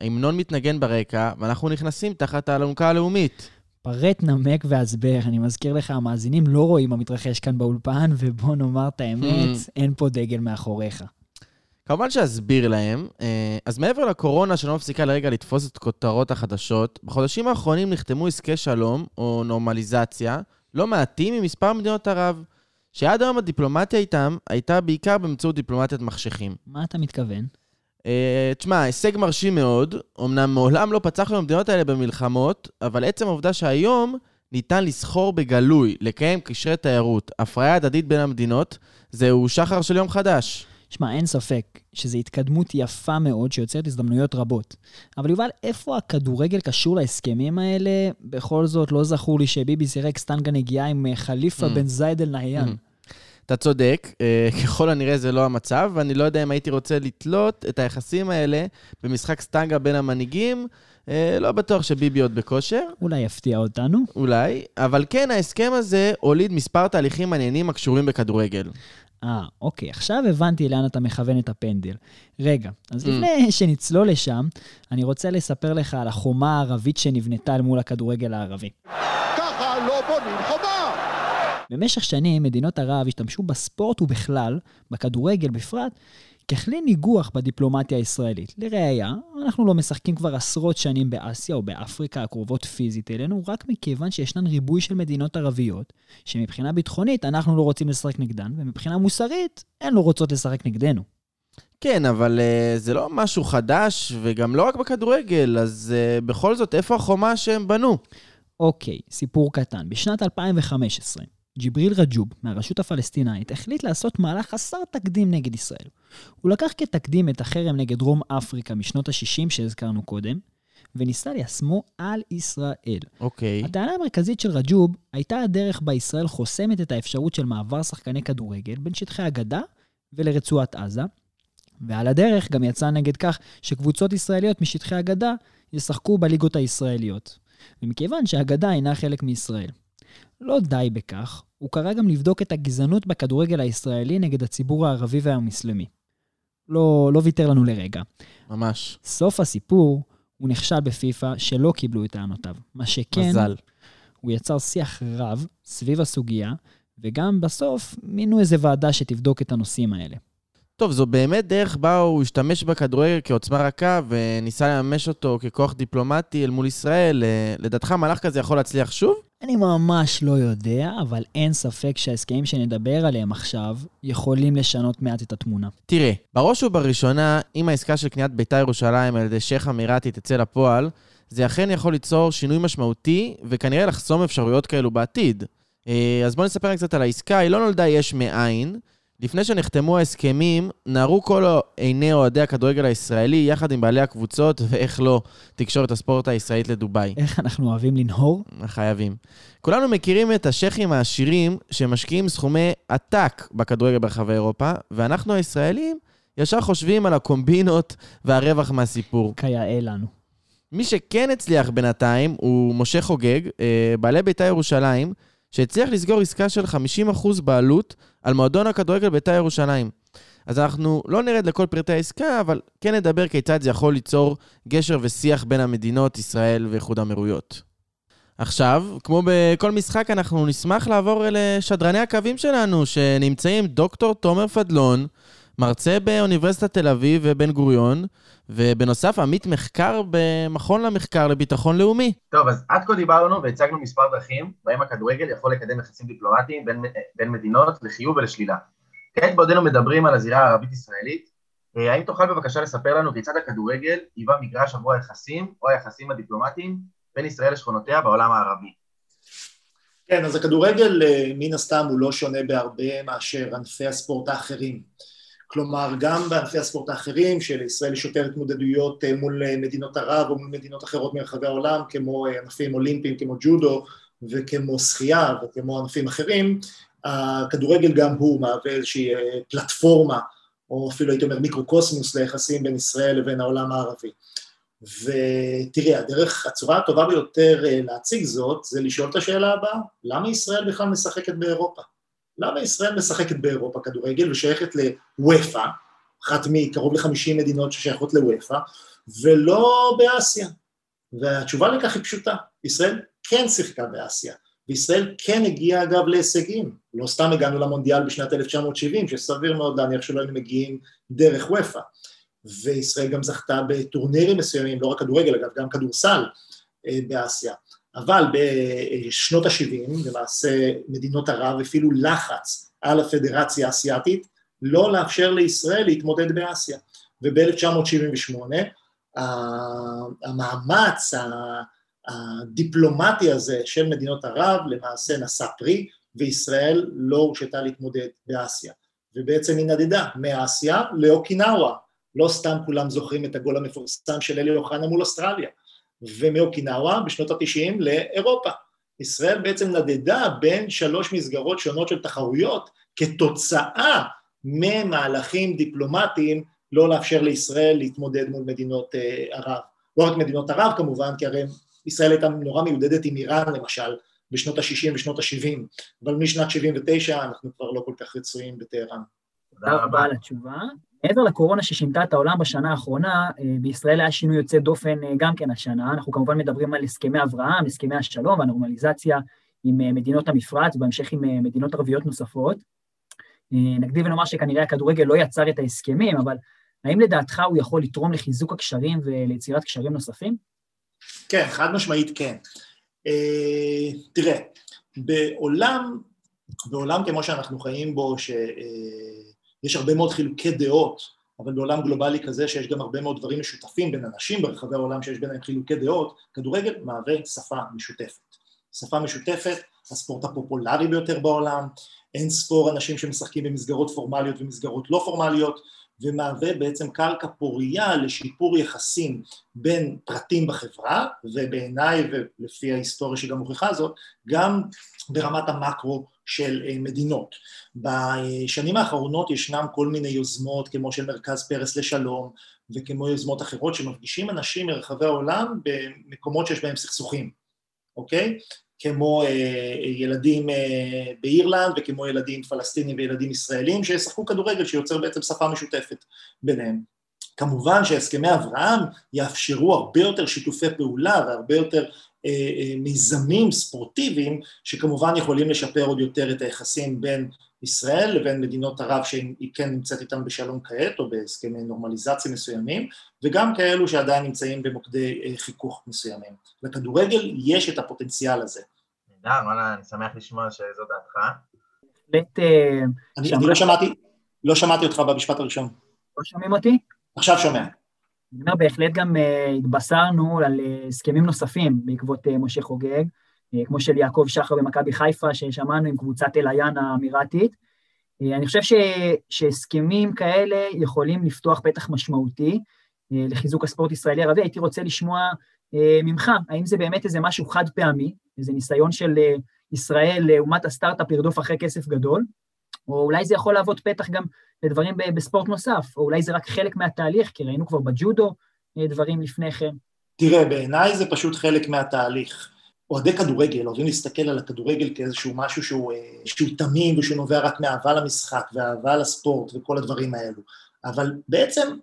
ההמנון מתנגן ברקע, ואנחנו נכנסים תחת האלונקה הלאומית. פרט, נמק והסבר. אני מזכיר לך, המאזינים לא רואים מה מתרחש כאן באולפן, ובוא נאמר את האמת, אין פה דגל מאחוריך. כמובן שאסביר להם, אה, אז מעבר לקורונה שלא מפסיקה לרגע לתפוס את כותרות החדשות, בחודשים האחרונים נחתמו עסקי שלום, או נורמליזציה, לא מעטים עם מספר מדינות ערב, שעד היום הדיפלומטיה איתם הייתה בעיקר באמצעות דיפלומטיית מחשכים. מה אתה מתכוון? אה, תשמע, הישג מרשים מאוד. אמנם מעולם לא פצחנו במדינות האלה במלחמות, אבל עצם העובדה שהיום ניתן לסחור בגלוי, לקיים קשרי תיירות, הפריה הדדית בין המדינות, זהו שחר של יום חדש. שמע, אין ספק שזו התקדמות יפה מאוד שיוצרת הזדמנויות רבות. אבל יובל, איפה הכדורגל קשור להסכמים האלה? בכל זאת, לא זכור לי שביבי שיחק סטנגה נגיעה עם אה, חליפה Mm. בן זייד אל נהיין. Mm. אתה צודק, אה, ככל הנראה זה לא המצב, ואני לא יודע אם הייתי רוצה לתלות את היחסים האלה במשחק סטנגה בין המנהיגים. אה, לא בטוח שביבי עוד בכושר, אולי יפתיע אותנו. אולי, אבל כן, ההסכם הזה הוליד מספר תהליכים מעניינים הקשורים בכדורגל. אה, אוקיי, עכשיו הבנתי לאן אתה מכוון את הפנדל. רגע, אז Mm. לפני שנצלול לשם, אני רוצה לספר לך על החומה הערבית שנבנתה אל מול הכדורגל הערבי. ככה לא בונים חומה! במשך שנים מדינות ערב השתמשו בספורט ובכלל, בכדורגל בפרט, ככלי ניגוח בדיפלומטיה הישראלית. לראיה, אנחנו לא משחקים כבר עשרות שנים באסיה או באפריקה הקרובות פיזית אלינו, רק מכיוון שישנן ריבוי של מדינות ערביות, שמבחינה ביטחונית אנחנו לא רוצים לשחק נגדן, ומבחינה מוסרית הן לא רוצות לשחק נגדנו. כן, אבל uh, זה לא משהו חדש, וגם לא רק בכדורגל, אז uh, בכל זאת, איפה החומה שהם בנו? אוקיי, סיפור קטן. בשנת 2015, ג'יבריל רג'וב, מהרשות הפלסטינאית, החליט לעשות מהלך חסר תקדים נגד ישראל. הוא לקח כתקדים את החרם נגד דרום אפריקה משנות ה-60 שהזכרנו קודם, וניסה ליישמו על ישראל. אוקיי. הטענה המרכזית של רג'וב הייתה הדרך בה ישראל חוסמת את האפשרות של מעבר שחקני כדורגל בין שטחי הגדה ולרצועת עזה, ועל הדרך גם יצא נגד כך שקבוצות ישראליות משטחי הגדה ישחקו בליגות הישראליות. ומכיוון שהגדה אינה חלק מישראל. לא די בכך, הוא קרא גם לבדוק את הגזענות בכדורגל הישראלי נגד הציבור הערבי והמוסלמי. לא, לא ויתר לנו לרגע. ממש. סוף הסיפור, הוא נכשל בפיפ"א שלא קיבלו את טענותיו. מה שכן, מזל. הוא יצר שיח רב סביב הסוגיה, וגם בסוף מינו איזה ועדה שתבדוק את הנושאים האלה. טוב, זו באמת דרך בה הוא השתמש בכדורגל כעוצמה רכה, וניסה לממש אותו ככוח דיפלומטי אל מול ישראל. אה, לדעתך מהלך כזה יכול להצליח שוב? אני ממש לא יודע, אבל אין ספק שההסכמים שנדבר עליהם עכשיו יכולים לשנות מעט את התמונה. תראה, בראש ובראשונה, אם העסקה של קניית בית"ר ירושלים על ידי שייח' אמירתי תצא לפועל, זה אכן יכול ליצור שינוי משמעותי, וכנראה לחסום אפשרויות כאלו בעתיד. אה, אז בואו נספר קצת על העסקה, היא לא נולדה יש מאין. לפני שנחתמו ההסכמים, נערו כל עיני אוהדי הכדורגל הישראלי, יחד עם בעלי הקבוצות, ואיך לא, תקשורת הספורט הישראלית לדובאי. איך אנחנו אוהבים לנהור? חייבים. כולנו מכירים את השייחים העשירים שמשקיעים סכומי עתק בכדורגל ברחבי אירופה, ואנחנו הישראלים ישר חושבים על הקומבינות והרווח מהסיפור. כיאה לנו. מי שכן הצליח בינתיים הוא משה חוגג, אה, בעלי בית"ר ירושלים, שהצליח לסגור עסקה של 50% בעלות על מועדון הכדורגל בית"ר ירושלים. אז אנחנו לא נרד לכל פרטי העסקה, אבל כן נדבר כיצד זה יכול ליצור גשר ושיח בין המדינות, ישראל ואיחוד האמירויות. עכשיו, כמו בכל משחק, אנחנו נשמח לעבור לשדרני הקווים שלנו, שנמצאים דוקטור תומר פדלון, מרצה באוניברסיטת תל אביב ובן גוריון, ובנוסף עמית מחקר במכון למחקר לביטחון לאומי. טוב, אז עד כה דיברנו והצגנו מספר דרכים בהם הכדורגל יכול לקדם יחסים דיפלומטיים בין, בין מדינות לחיוב ולשלילה. כעת בעודנו מדברים על הזירה הערבית-ישראלית, אה, האם תוכל בבקשה לספר לנו כיצד הכדורגל היווה מגרש עבור היחסים או היחסים הדיפלומטיים בין ישראל לשכונותיה בעולם הערבי? כן, אז הכדורגל אה, מן הסתם הוא לא שונה בהרבה מאשר ענפי הספורט האחרים. כלומר, גם בענפי הספורט האחרים, שלישראל יש יותר התמודדויות אה, מול מדינות ערב או מול מדינות אחרות מרחבי העולם, כמו ענפים אולימפיים כמו ג'ודו וכמו שחייה וכמו ענפים אחרים, הכדורגל גם הוא מהווה איזושהי פלטפורמה או אפילו הייתי אומר מיקרוקוסמוס ליחסים בין ישראל לבין העולם הערבי. ותראי, הדרך, הצורה הטובה ביותר אה, להציג זאת זה לשאול את השאלה הבאה, למה ישראל בכלל משחקת באירופה? למה ישראל משחקת באירופה כדורגל ושייכת לוופא, אחת מקרוב ל-50 מדינות ששייכות לוופא, ולא באסיה? והתשובה לכך היא פשוטה, ישראל כן שיחקה באסיה, וישראל כן הגיעה אגב להישגים, לא סתם הגענו למונדיאל בשנת 1970, שסביר מאוד להניח שלא היינו מגיעים דרך ופא, וישראל גם זכתה בטורנירים מסוימים, לא רק כדורגל אגב, גם כדורסל אה, באסיה, אבל בשנות ה-70 למעשה מדינות ערב הפעילו לחץ על הפדרציה האסייתית לא לאפשר לישראל להתמודד באסיה, וב-1978 המאמץ, הדיפלומטי הזה של מדינות ערב למעשה נשא פרי וישראל לא הורשתה להתמודד באסיה. ובעצם היא נדדה מאסיה לאוקינאווה. לא סתם כולם זוכרים את הגול המפורסם של אלי אוחנה מול אוסטרליה ומאוקינאווה בשנות התשעים לאירופה ישראל בעצם נדדה בין שלוש מסגרות שונות של תחרויות כתוצאה ממהלכים דיפלומטיים לא לאפשר לישראל להתמודד מול מדינות אה, ערב לא רק מדינות ערב כמובן, כי הרי ישראל הייתה נורא מיודדת עם איראן למשל, בשנות ה-60 ושנות ה-70, אבל משנת 79 אנחנו כבר לא כל כך רצויים בטהרן. תודה רבה על התשובה. מעבר לקורונה ששינתה את העולם בשנה האחרונה, אה, בישראל היה שינוי יוצא דופן אה, גם כן השנה. אנחנו כמובן מדברים על הסכמי אברהם, הסכמי השלום והנורמליזציה עם אה, מדינות המפרץ, ובהמשך עם מדינות ערביות נוספות. נקדים ונאמר שכנראה הכדורגל לא יצר את ההסכמים, אבל האם לדעתך הוא יכול לתרום לחיזוק הקשרים וליצירת קשרים נוספים? כן, חד משמעית כן. Uh, תראה, בעולם, בעולם כמו שאנחנו חיים בו, שיש uh, הרבה מאוד חילוקי דעות, אבל בעולם גלובלי כזה שיש גם הרבה מאוד דברים משותפים בין אנשים ברחבי העולם שיש ביניהם חילוקי דעות, כדורגל מהווה שפה משותפת. שפה משותפת, הספורט הפופולרי ביותר בעולם, אין ספור אנשים שמשחקים במסגרות פורמליות ומסגרות לא פורמליות, ומהווה בעצם קרקע פורייה לשיפור יחסים בין פרטים בחברה, ובעיניי, ולפי ההיסטוריה שגם מוכיחה זאת, גם ברמת המקרו של אה, מדינות. בשנים האחרונות ישנם כל מיני יוזמות, כמו של מרכז פרס לשלום, וכמו יוזמות אחרות, שמפגישים אנשים מרחבי העולם במקומות שיש בהם סכסוכים, אוקיי? כמו אה, ילדים אה, באירלנד וכמו ילדים פלסטינים וילדים ישראלים שישחקו כדורגל שיוצר בעצם שפה משותפת ביניהם. כמובן שהסכמי אברהם יאפשרו הרבה יותר שיתופי פעולה והרבה יותר אה, מיזמים ספורטיביים שכמובן יכולים לשפר עוד יותר את היחסים בין ישראל לבין מדינות ערב שהיא כן נמצאת איתן בשלום כעת או בהסכמי נורמליזציה מסוימים וגם כאלו שעדיין נמצאים במוקדי אה, חיכוך מסוימים. לכדורגל יש את הפוטנציאל הזה. נהדר, וואלה, אני שמח לשמוע שזו דעתך. בהחלט... אה, אני לא שמעתי, לא שמעתי אותך במשפט הראשון. לא שומעים אותי? עכשיו שומע. אני אומר, בהחלט גם uh, התבשרנו על uh, הסכמים נוספים בעקבות משה חוגג. אה, כמו של יעקב שחר במכבי חיפה, ששמענו עם קבוצת אל-עיין האמירתית. אה, אני חושב ש, שהסכמים כאלה יכולים לפתוח פתח משמעותי אה, לחיזוק הספורט ישראלי-ערבי. הייתי רוצה לשמוע ממך, האם זה באמת איזה משהו חד פעמי, איזה ניסיון של ישראל לאומת הסטארט-אפ לרדוף אחרי כסף גדול, או אולי זה יכול להוות פתח גם לדברים בספורט נוסף, או אולי זה רק חלק מהתהליך, כי ראינו כבר בג'ודו דברים לפני כן. תראה, בעיניי זה פשוט חלק מהתהליך. אוהדי כדורגל אוהבים להסתכל על הכדורגל כאיזשהו משהו שהוא, אה, שהוא תמים ושהוא נובע רק מאהבה למשחק ואהבה לספורט וכל הדברים האלו. אבל בעצם,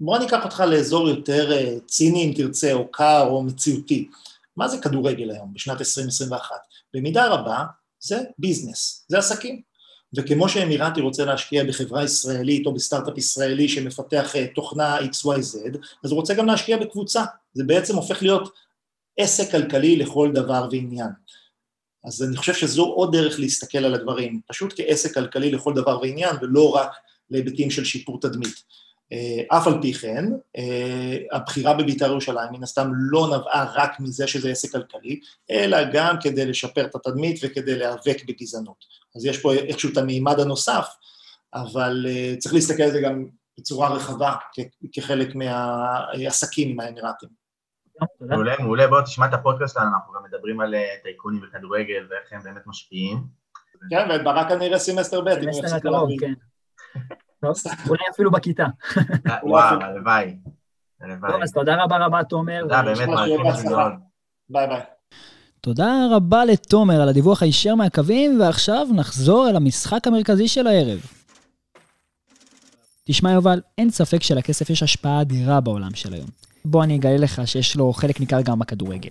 בוא ניקח אותך לאזור יותר אה, ציני אם תרצה, או קר או מציאותי. מה זה כדורגל היום בשנת 2021? במידה רבה זה ביזנס, זה עסקים. וכמו שאמירתי רוצה להשקיע בחברה ישראלית או בסטארט-אפ ישראלי שמפתח אה, תוכנה XYZ, אז הוא רוצה גם להשקיע בקבוצה. זה בעצם הופך להיות עסק כלכלי לכל דבר ועניין. אז אני חושב שזו עוד דרך להסתכל על הדברים, פשוט כעסק כלכלי לכל דבר ועניין, ולא רק להיבטים של שיפור תדמית. אה, אף על פי כן, אה, הבחירה בבית"ר ירושלים מן הסתם לא נבעה רק מזה שזה עסק כלכלי, אלא גם כדי לשפר את התדמית וכדי להיאבק בגזענות. אז יש פה איכשהו את המימד הנוסף, אבל אה, צריך להסתכל על זה גם בצורה רחבה כחלק מהעסקים עם האמירתים. מעולה, מעולה, בוא תשמע את הפודקאסט שלנו, אנחנו גם מדברים על טייקונים בכדורגל ואיך הם באמת משפיעים. כן, וברק כנראה סמסטר ב', אם הוא יפסיק להבין. אולי אפילו בכיתה. וואו, הלוואי. טוב, אז תודה רבה רבה, תומר. תודה, באמת. ביי ביי. תודה רבה לתומר על הדיווח הישר מהקווים, ועכשיו נחזור אל המשחק המרכזי של הערב. תשמע יובל, אין ספק שלכסף יש השפעה אדירה בעולם של היום. בוא אני אגלה לך שיש לו חלק ניכר גם בכדורגל.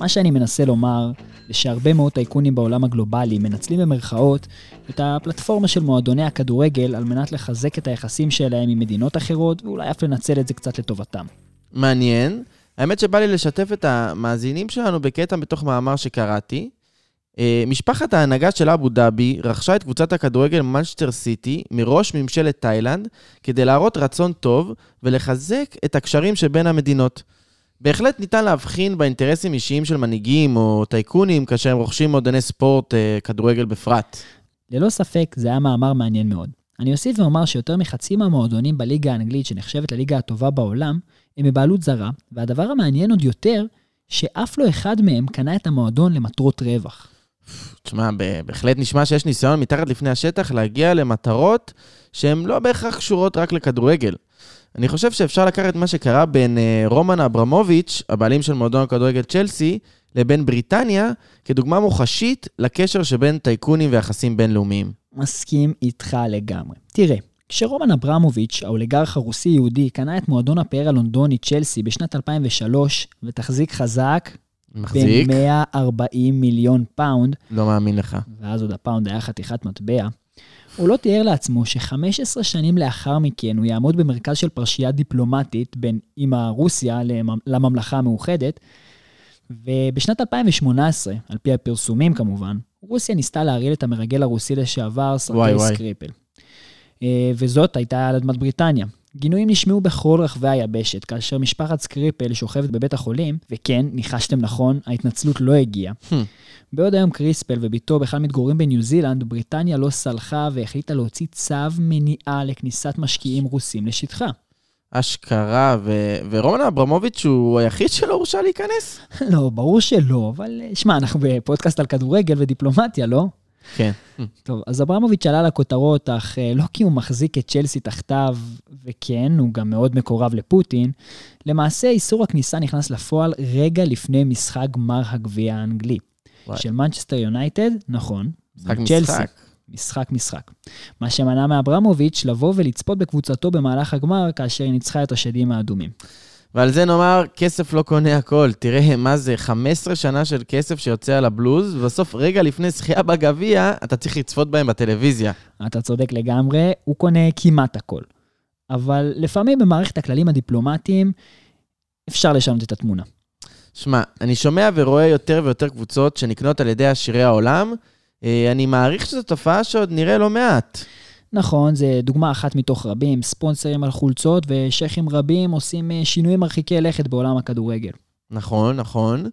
מה שאני מנסה לומר, זה שהרבה מאוד טייקונים בעולם הגלובלי מנצלים במרכאות את הפלטפורמה של מועדוני הכדורגל על מנת לחזק את היחסים שלהם עם מדינות אחרות, ואולי אף לנצל את זה קצת לטובתם. מעניין. האמת שבא לי לשתף את המאזינים שלנו בקטע בתוך מאמר שקראתי. אה, משפחת ההנהגה של אבו דאבי רכשה את קבוצת הכדורגל מנצ'סטר סיטי מראש ממשלת תאילנד כדי להראות רצון טוב ולחזק את הקשרים שבין המדינות. בהחלט ניתן להבחין באינטרסים אישיים של מנהיגים או טייקונים כאשר הם רוכשים מועדוני ספורט, אה, כדורגל בפרט. ללא ספק, זה היה מאמר מעניין מאוד. אני אוסיף ואומר שיותר מחצי מהמועדונים בליגה האנגלית, שנחשבת לליגה הטובה בעולם, הם בבעלות זרה, והדבר המעניין עוד יותר, שאף לא אחד מהם קנה את המועדון למטרות רווח. תשמע, בהחלט נשמע שיש ניסיון מתחת לפני השטח להגיע למטרות שהן לא בהכרח קשורות רק לכדורגל. אני חושב שאפשר לקחת מה שקרה בין אה, רומן אברמוביץ', הבעלים של מועדון הכדורגל צ'לסי, לבין בריטניה, כדוגמה מוחשית לקשר שבין טייקונים ויחסים בינלאומיים. מסכים איתך לגמרי. תראה, כשרומן אברמוביץ', האוליגרך הרוסי-יהודי, קנה את מועדון הפאר הלונדוני צ'לסי בשנת 2003, ותחזיק חזק, מחזיק. ב-140 מיליון פאונד. לא מאמין לך. ואז עוד הפאונד היה חתיכת מטבע. הוא לא תיאר לעצמו ש-15 שנים לאחר מכן הוא יעמוד במרכז של פרשייה דיפלומטית בין אימא רוסיה לממלכה המאוחדת, ובשנת 2018, על פי הפרסומים כמובן, רוסיה ניסתה להרעיל את המרגל הרוסי לשעבר סרגיי סקריפל. אה, וזאת הייתה על אדמת בריטניה. גינויים נשמעו בכל רחבי היבשת, כאשר משפחת סקריפל שוכבת בבית החולים, וכן, ניחשתם נכון, ההתנצלות לא הגיעה. Hmm. בעוד היום קריספל וביתו בכלל מתגוררים בניו זילנד, בריטניה לא סלחה והחליטה להוציא צו מניעה לכניסת משקיעים רוסים לשטחה. אשכרה, ו... ורומן אברמוביץ' הוא היחיד שלא הורשע להיכנס? לא, ברור שלא, אבל שמע, אנחנו בפודקאסט על כדורגל ודיפלומטיה, לא? כן. טוב, אז אברמוביץ' עלה לכותרות, אך אה, לא כי הוא מחזיק את צ'לסי תחתיו, וכן, הוא גם מאוד מקורב לפוטין. למעשה, איסור הכניסה נכנס לפועל רגע לפני משחק גמר הגביע האנגלי. וואי. של מנצ'סטר יונייטד, נכון. משחק משחק. משחק משחק. מה שמנע מאברמוביץ' לבוא ולצפות בקבוצתו במהלך הגמר כאשר היא ניצחה את השדים האדומים. ועל זה נאמר, כסף לא קונה הכל. תראה, מה זה, 15 שנה של כסף שיוצא על הבלוז, ובסוף, רגע לפני זכייה בגביע, אתה צריך לצפות בהם בטלוויזיה. אתה צודק לגמרי, הוא קונה כמעט הכל. אבל לפעמים במערכת הכללים הדיפלומטיים, אפשר לשנות את התמונה. שמע, אני שומע ורואה יותר ויותר קבוצות שנקנות על ידי עשירי העולם. אה, אני מעריך שזו תופעה שעוד נראה לא מעט. נכון, זה דוגמה אחת מתוך רבים, ספונסרים על חולצות ושייחים רבים עושים אה, שינויים מרחיקי לכת בעולם הכדורגל. נכון, נכון.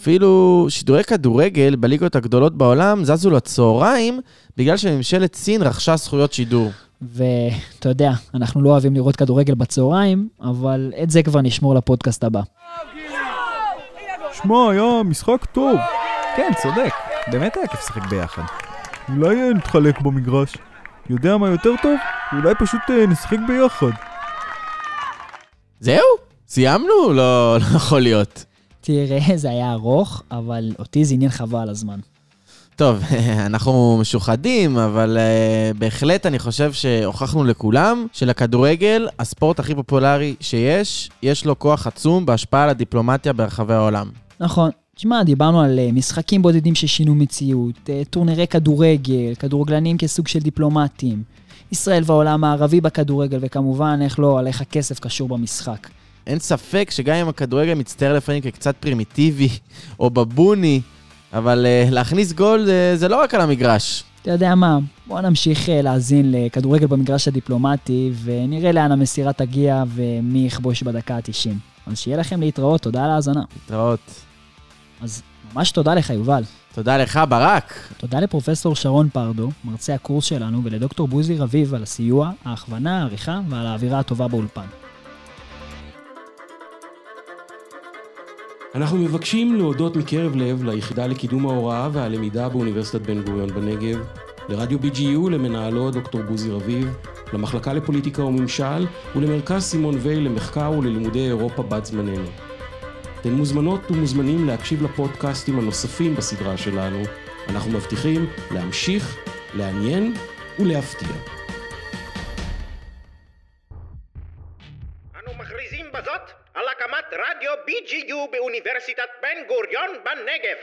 אפילו שידורי כדורגל בליגות הגדולות בעולם זזו לצהריים בגלל שממשלת סין רכשה זכויות שידור. ואתה יודע, אנחנו לא אוהבים לראות כדורגל בצהריים, אבל את זה כבר נשמור לפודקאסט הבא. שמע, היה משחק טוב. כן, צודק. באמת היה כיף לשחק ביחד. אולי נתחלק במגרש. יודע מה יותר טוב? אולי פשוט אה, נשחק ביחד. זהו? סיימנו? לא, לא יכול להיות. תראה, זה היה ארוך, אבל אותי זה עניין חבל הזמן. טוב, אנחנו משוחדים, אבל uh, בהחלט אני חושב שהוכחנו לכולם שלכדורגל, הספורט הכי פופולרי שיש, יש לו כוח עצום בהשפעה על הדיפלומטיה ברחבי העולם. נכון. תשמע, דיברנו על אה, משחקים בודדים ששינו מציאות, אה, טורנירי כדורגל, כדורגלנים כסוג של דיפלומטים, ישראל והעולם הערבי בכדורגל, וכמובן, איך לא, על איך הכסף קשור במשחק. אין ספק שגם אם הכדורגל מצטער לפעמים כקצת פרימיטיבי או בבוני, אבל uh, להכניס גול uh, זה לא רק על המגרש. אתה יודע מה, בוא נמשיך uh, להאזין לכדורגל במגרש הדיפלומטי, ונראה לאן המסירה תגיע ומי יכבוש בדקה ה-90. אז שיהיה לכם להתראות, תודה על ההאזנה. להתראות. אז ממש תודה לך, יובל. תודה לך, ברק. תודה לפרופסור שרון פרדו, מרצה הקורס שלנו, ולדוקטור בוזי רביב על הסיוע, ההכוונה, העריכה ועל האווירה הטובה באולפן. אנחנו מבקשים להודות מקרב לב ליחידה לקידום ההוראה והלמידה באוניברסיטת בן גוריון בנגב, לרדיו BGU, למנהלו דוקטור בוזי רביב, למחלקה לפוליטיקה וממשל ולמרכז סימון וייל למחקר וללימודי אירופה בת זמננו. אתם מוזמנות ומוזמנים להקשיב לפודקאסטים הנוספים בסדרה שלנו. אנחנו מבטיחים להמשיך, לעניין ולהפתיע. אנו מכריזים בזאת על הקמת רדיו BGU באוניברסיטת בן גוריון בנגב.